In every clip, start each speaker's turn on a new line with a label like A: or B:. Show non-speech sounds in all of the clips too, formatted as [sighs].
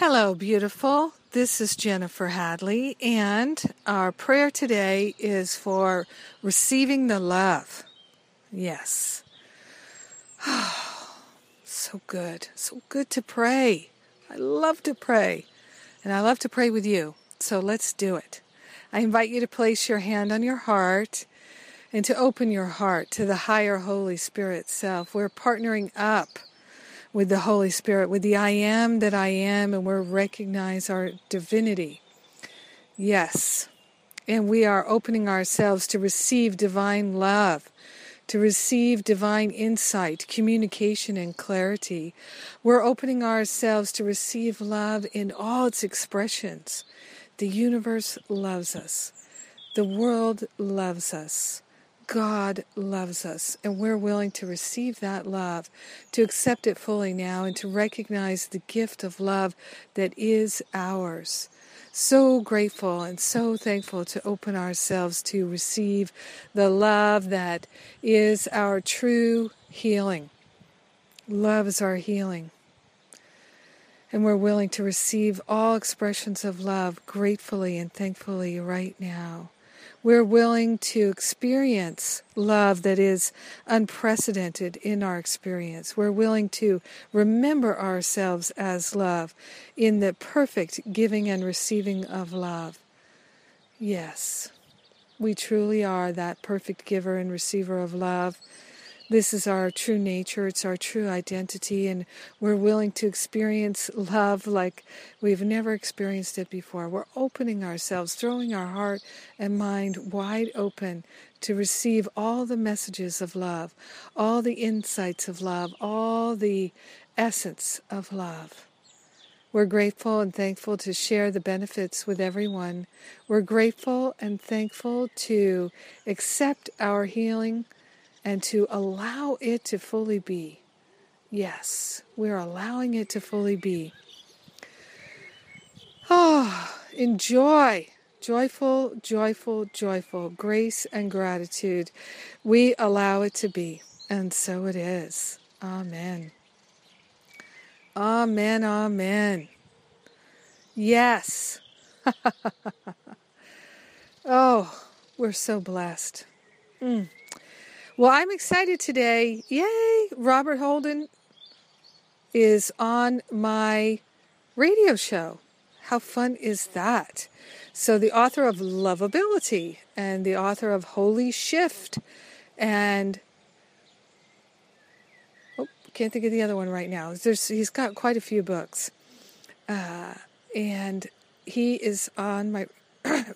A: Hello, beautiful. This is Jennifer Hadley, and our prayer today is for receiving the love. Yes. Oh, [sighs] so good. So good to pray. I love to pray, and I love to pray with you. So let's do it. I invite you to place your hand on your heart and to open your heart to the higher Holy Spirit self. We're partnering up with the Holy Spirit, with the I am that I am, and we recognize our divinity. Yes. And we are opening ourselves to receive divine love, to receive divine insight, communication, and clarity. We're opening ourselves to receive love in all its expressions. The universe loves us. The world loves us. God loves us, and we're willing to receive that love, to accept it fully now, and to recognize the gift of love that is ours. So grateful and so thankful to open ourselves to receive the love that is our true healing. Love is our healing. And we're willing to receive all expressions of love gratefully and thankfully right now we're willing to experience love that is unprecedented in our experience. We're willing to remember ourselves as love in the perfect giving and receiving of love. Yes, we truly are that perfect giver and receiver of love. This is our true nature, it's our true identity, and we're willing to experience love like we've never experienced it before. We're opening ourselves, throwing our heart and mind wide open to receive all the messages of love, all the insights of love, all the essence of love. We're grateful and thankful to share the benefits with everyone. We're grateful and thankful to accept our healing and to allow it to fully be. Yes, we're allowing it to fully be. Oh, enjoy. Joyful, joyful, joyful. Grace and gratitude. We allow it to be. And so it is. Amen. Amen. Amen. Yes. [laughs] oh, we're so blessed. Mm. Well, I'm excited today. Yay! Robert Holden is on my radio show. How fun is that? So, the author of Lovability and the author of Holy Shift and oh, can't think of the other one right now. There's, he's got quite a few books. Uh, and he is on my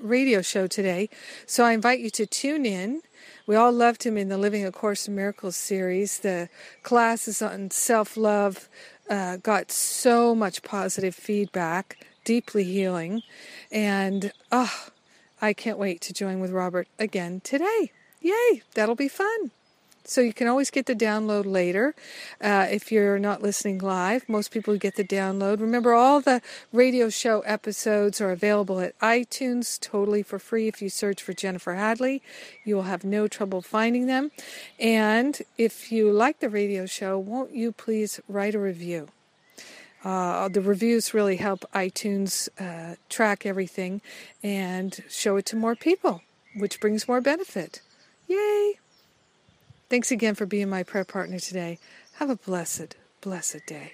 A: radio show today. So I invite you to tune in we all loved him in the Living A Course in Miracles series. The classes on self love uh, got so much positive feedback, deeply healing. And oh, I can't wait to join with Robert again today. Yay, that'll be fun. So you can always get the download later uh, if you're not listening live. Most people get the download. Remember, all the radio show episodes are available at iTunes totally for free. If you search for Jennifer Hadley, you will have no trouble finding them. And if you like the radio show, won't you please write a review? Uh, the reviews really help iTunes uh, track everything and show it to more people, which brings more benefit. Yay! Thanks again for being my prayer partner today. Have a blessed, blessed day.